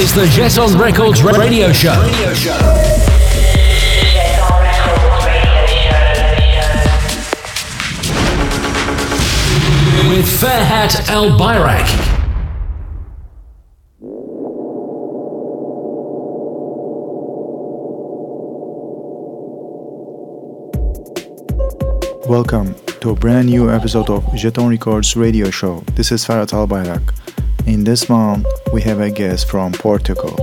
Is the Jeton Records radio show. Radio show. With Ferhat Albayrak. Welcome to a brand new episode of Jeton Records radio show. This is Ferhat Albayrak. In this month, we have a guest from Portugal,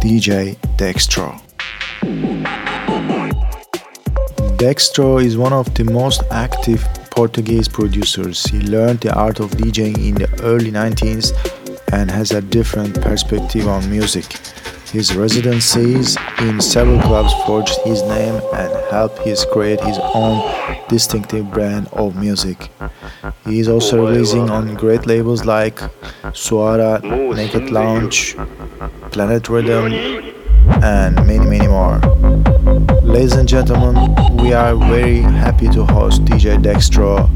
DJ Dextro. Dextro is one of the most active Portuguese producers. He learned the art of DJing in the early 90s and has a different perspective on music. His residencies in several clubs forged his name and helped him create his own distinctive brand of music. He is also releasing on great labels like Suara, Naked Lounge, Planet Rhythm, and many, many more. Ladies and gentlemen, we are very happy to host DJ Dextro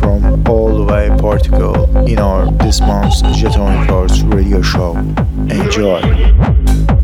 from all the way Portugal in our this month's Jeton Records radio show. Enjoy!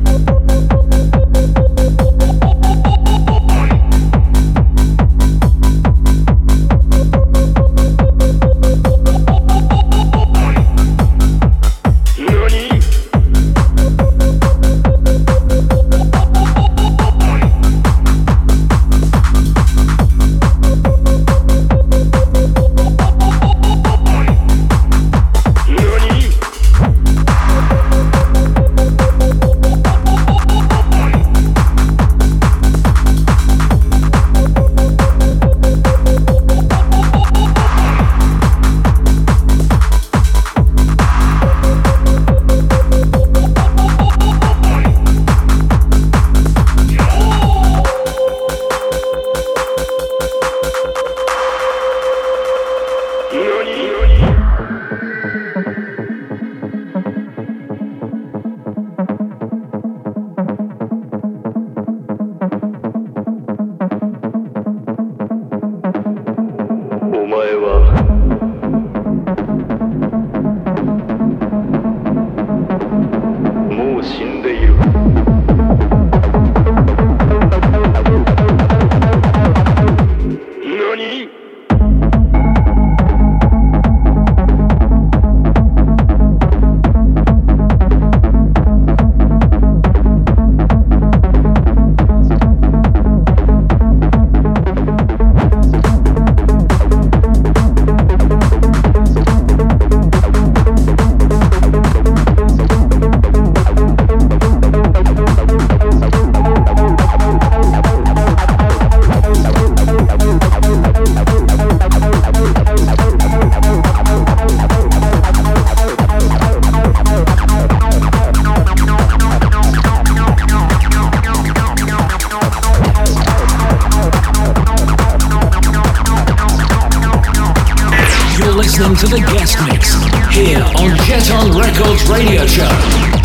future.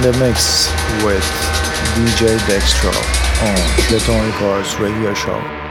The mix with DJ Dextro on Jeton Records radio show.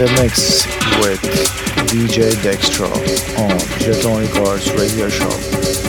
the mix with DJ Dextro on Jeton Records Radio Show.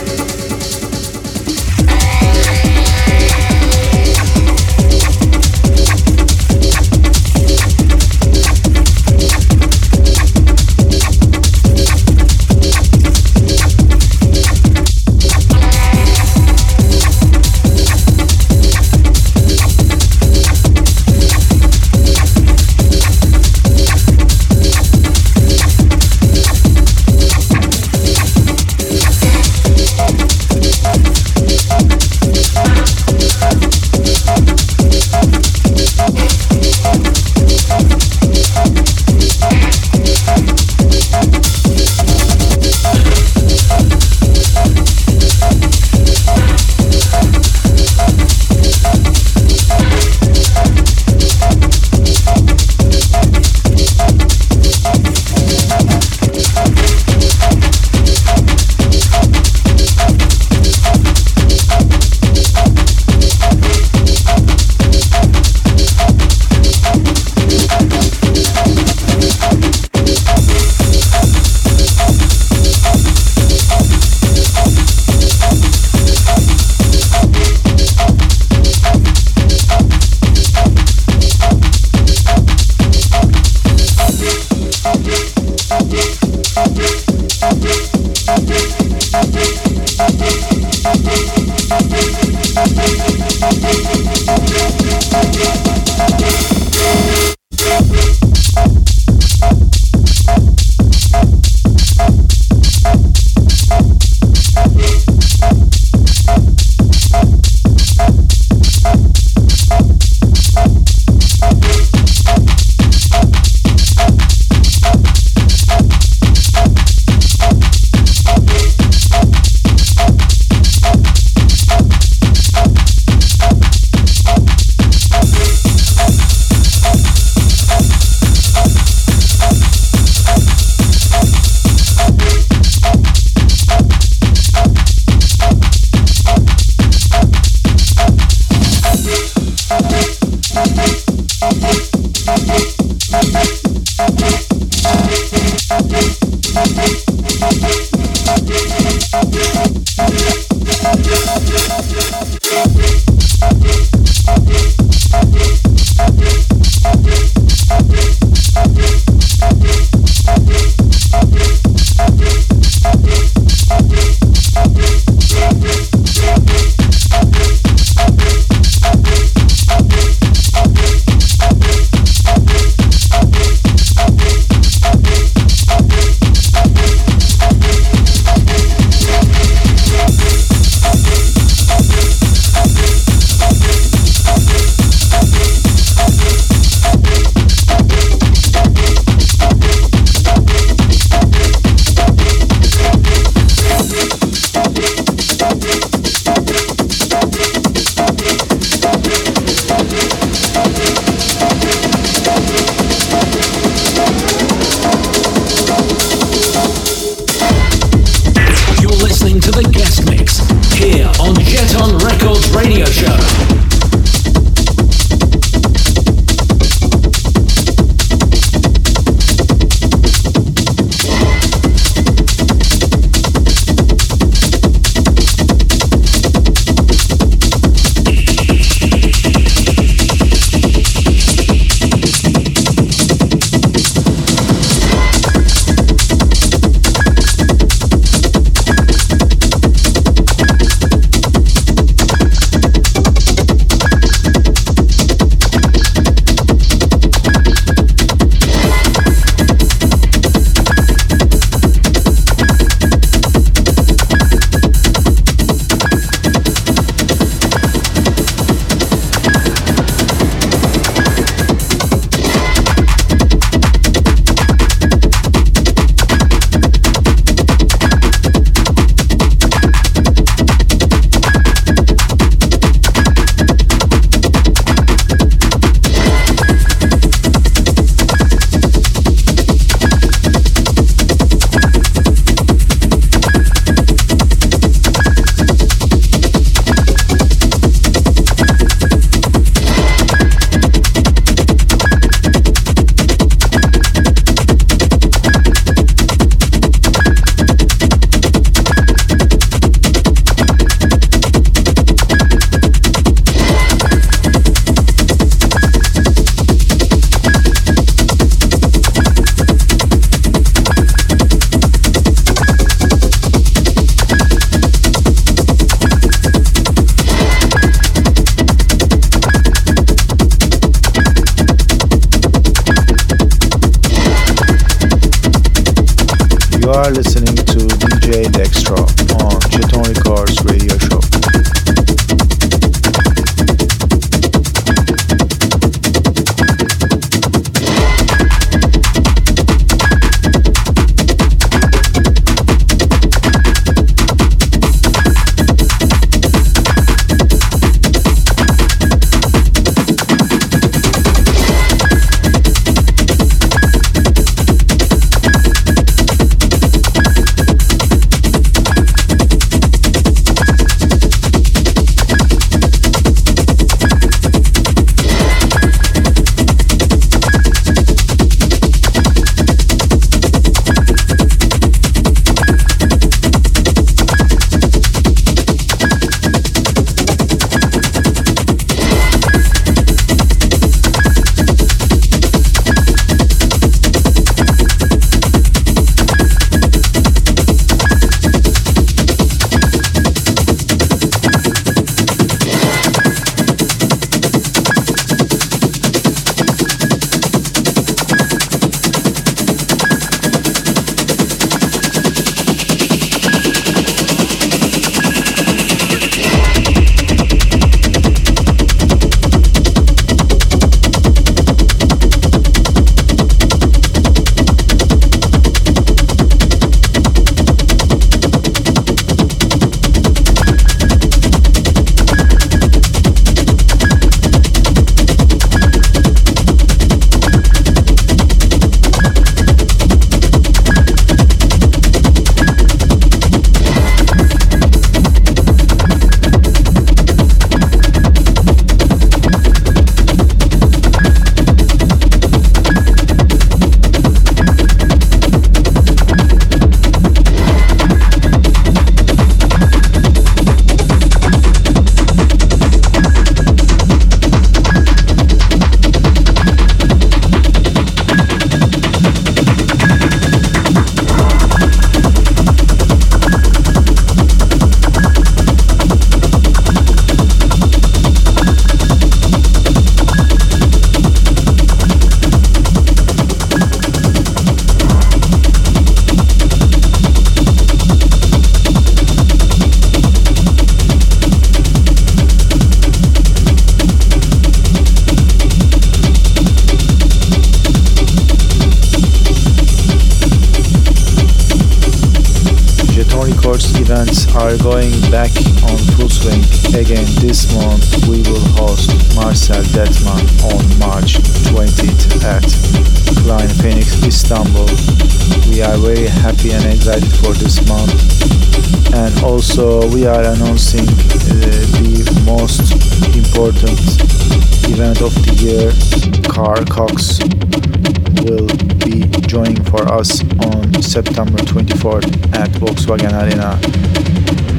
September 24th at Volkswagen Arena,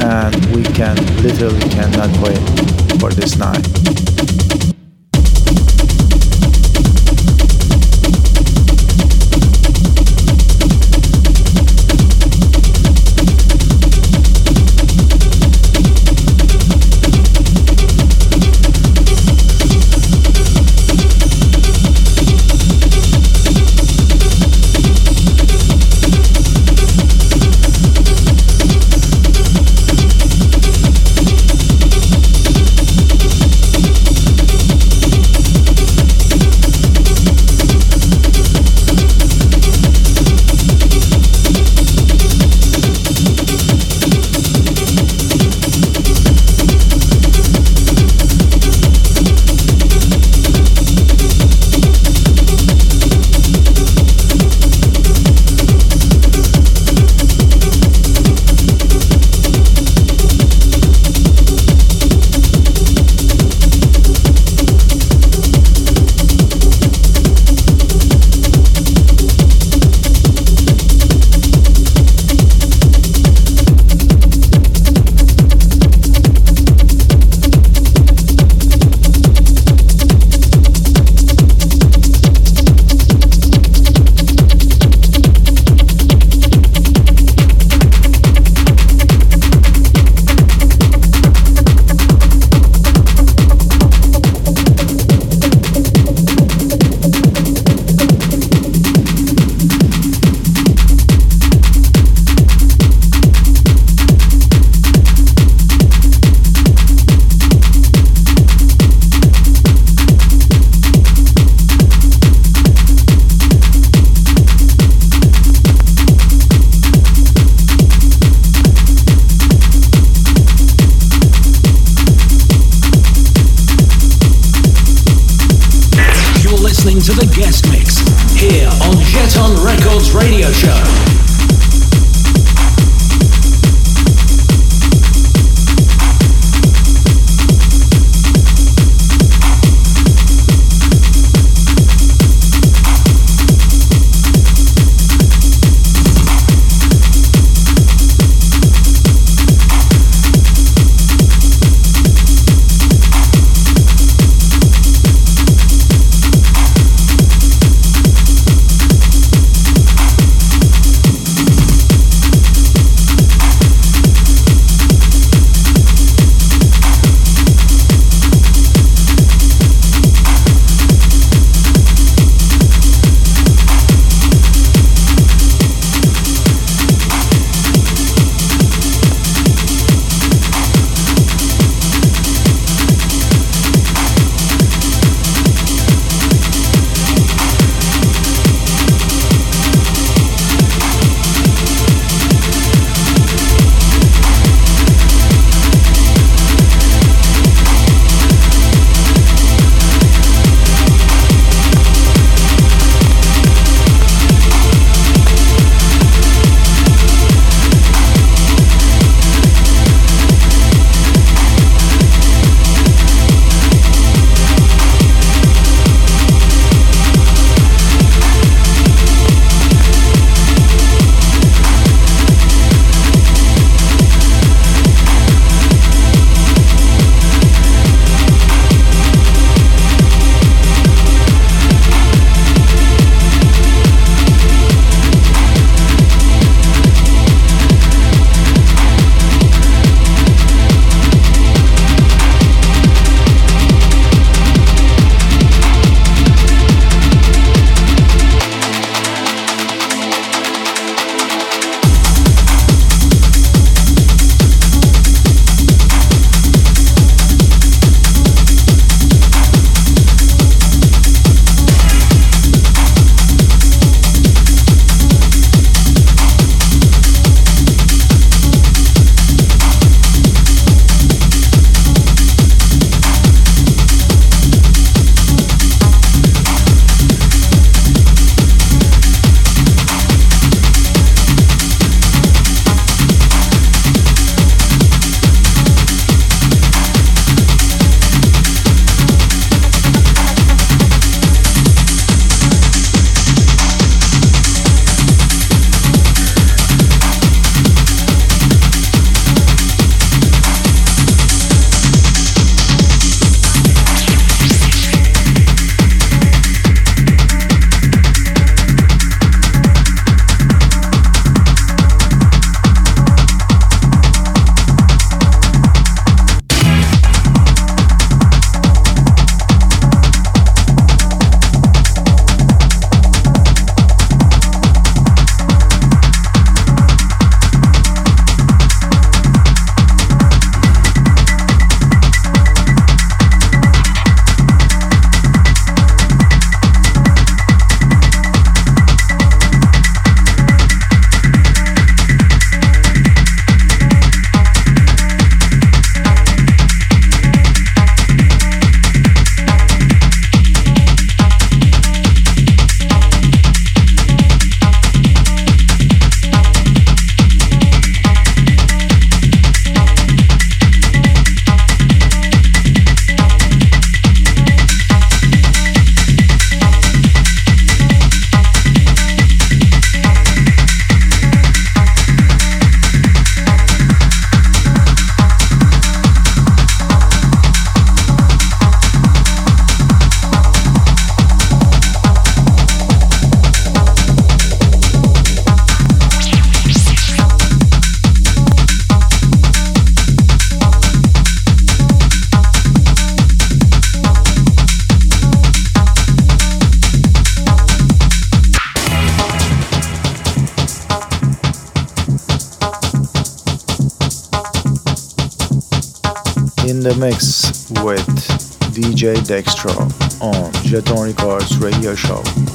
and we can literally cannot wait for this night. The mix with DJ Dextro on Jeton Records radio show.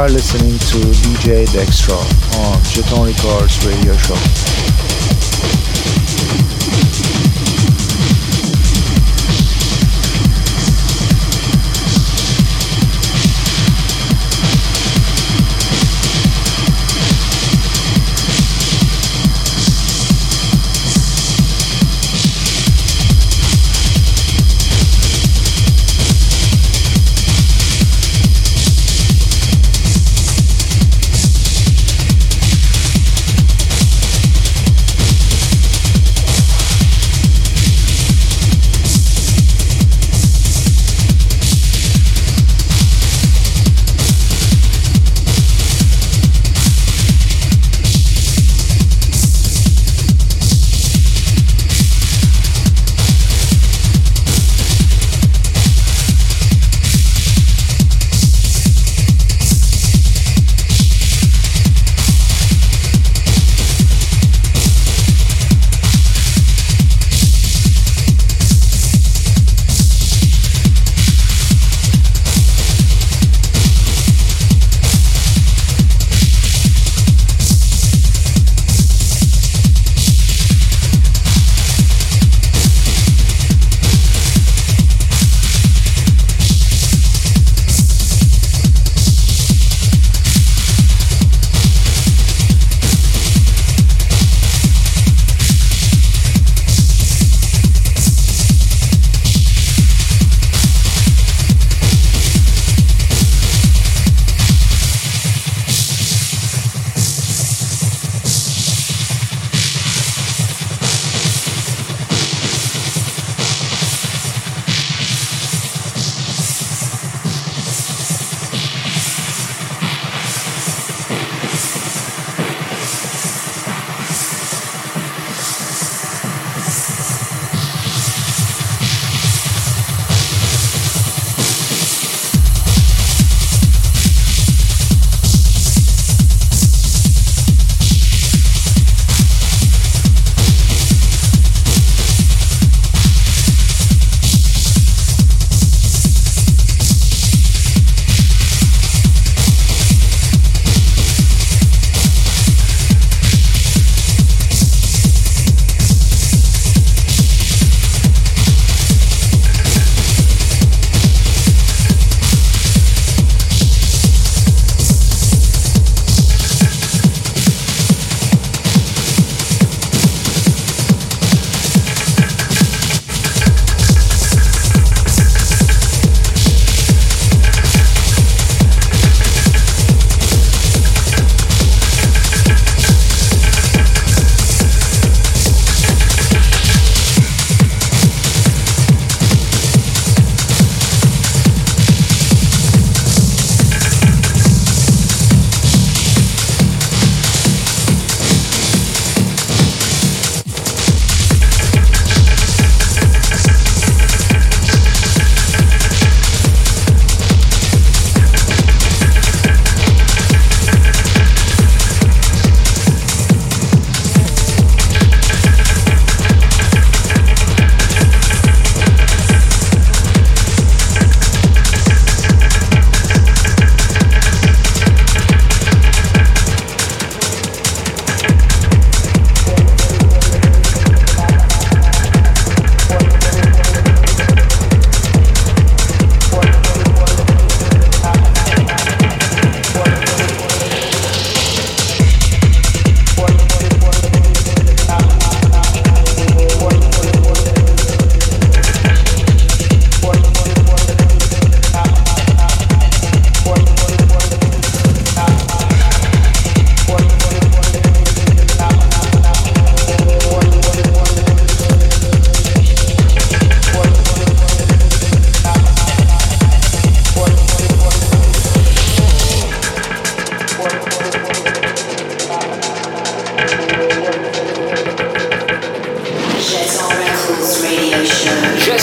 Are listening to DJ Dextro on Jeton Records radio show.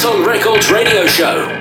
on Records radio show.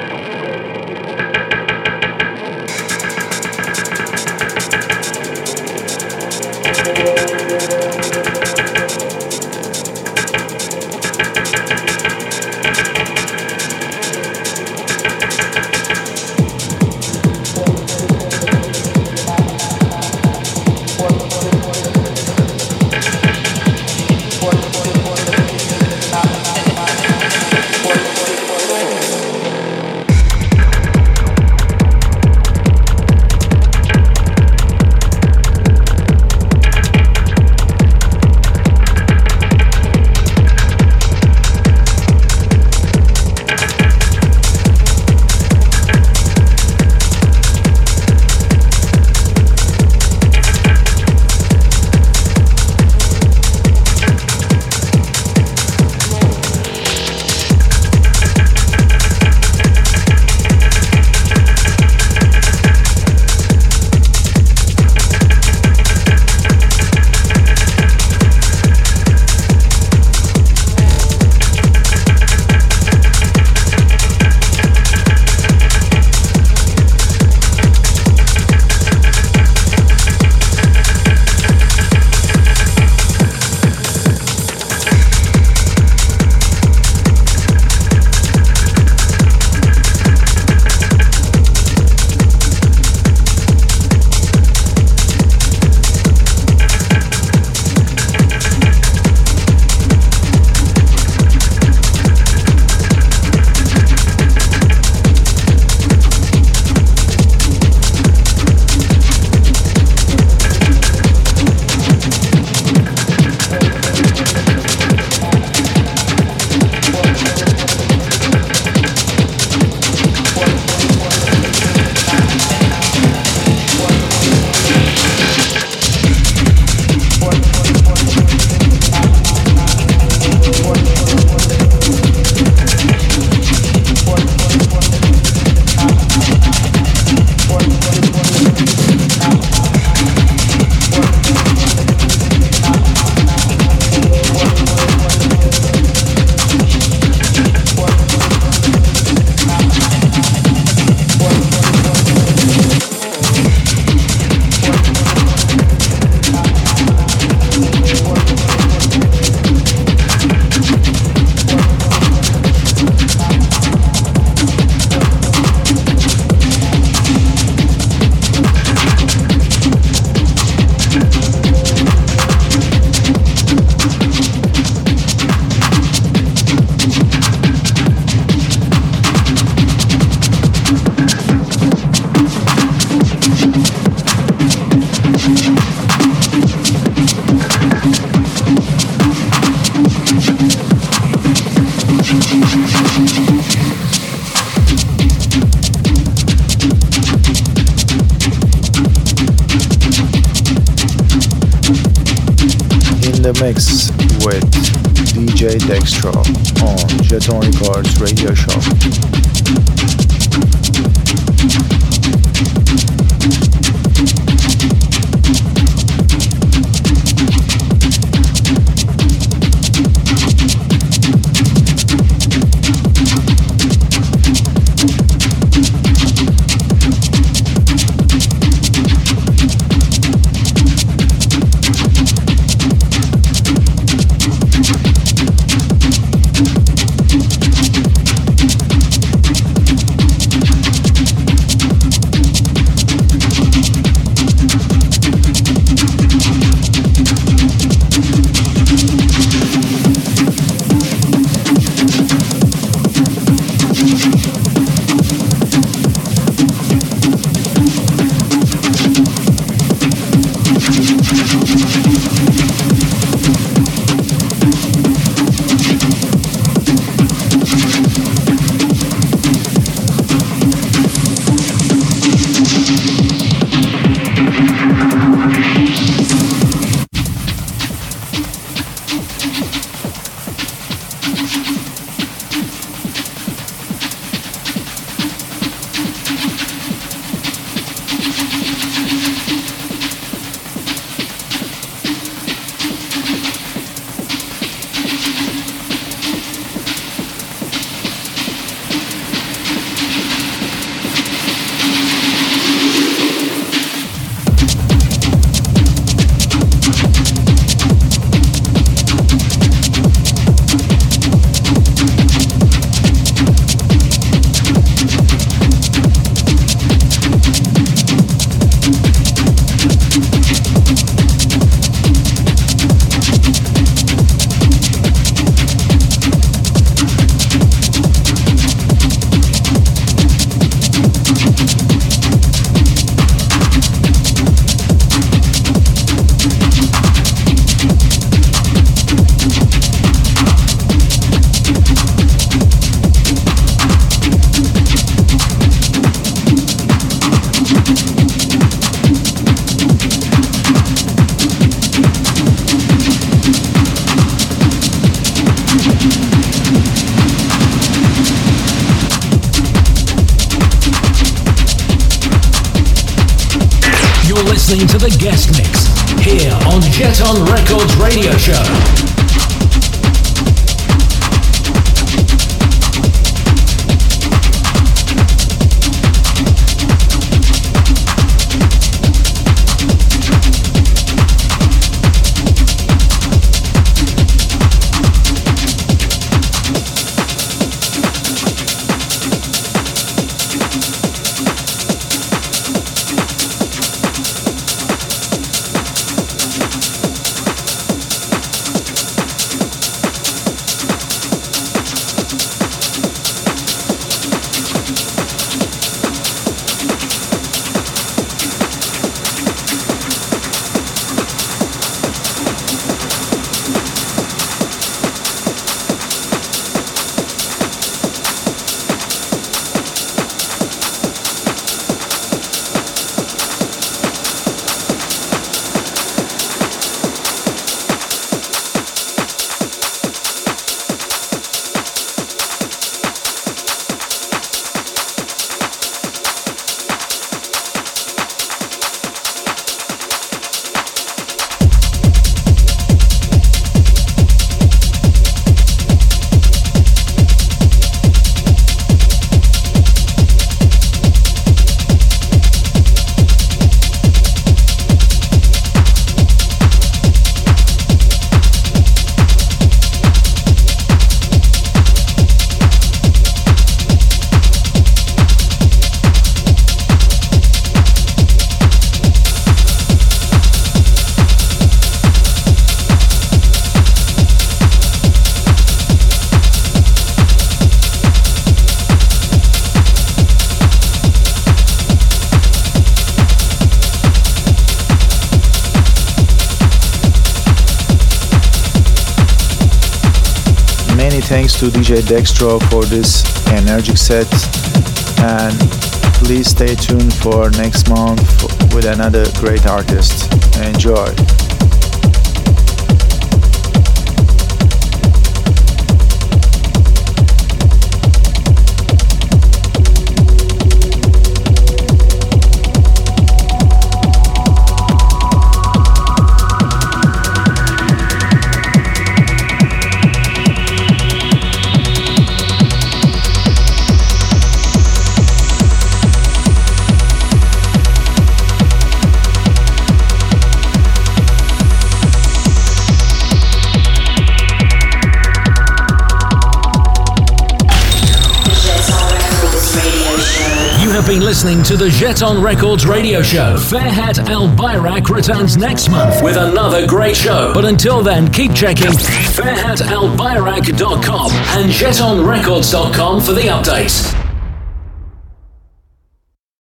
Radio Show. To DJ Dextro for this energetic set. And please stay tuned for next month with another great artist. Enjoy. Listening to the Jeton Records radio show. Ferhat Albayrak returns next month with another great show. But until then, keep checking ferhatalbayrak.com and jetonrecords.com for the updates.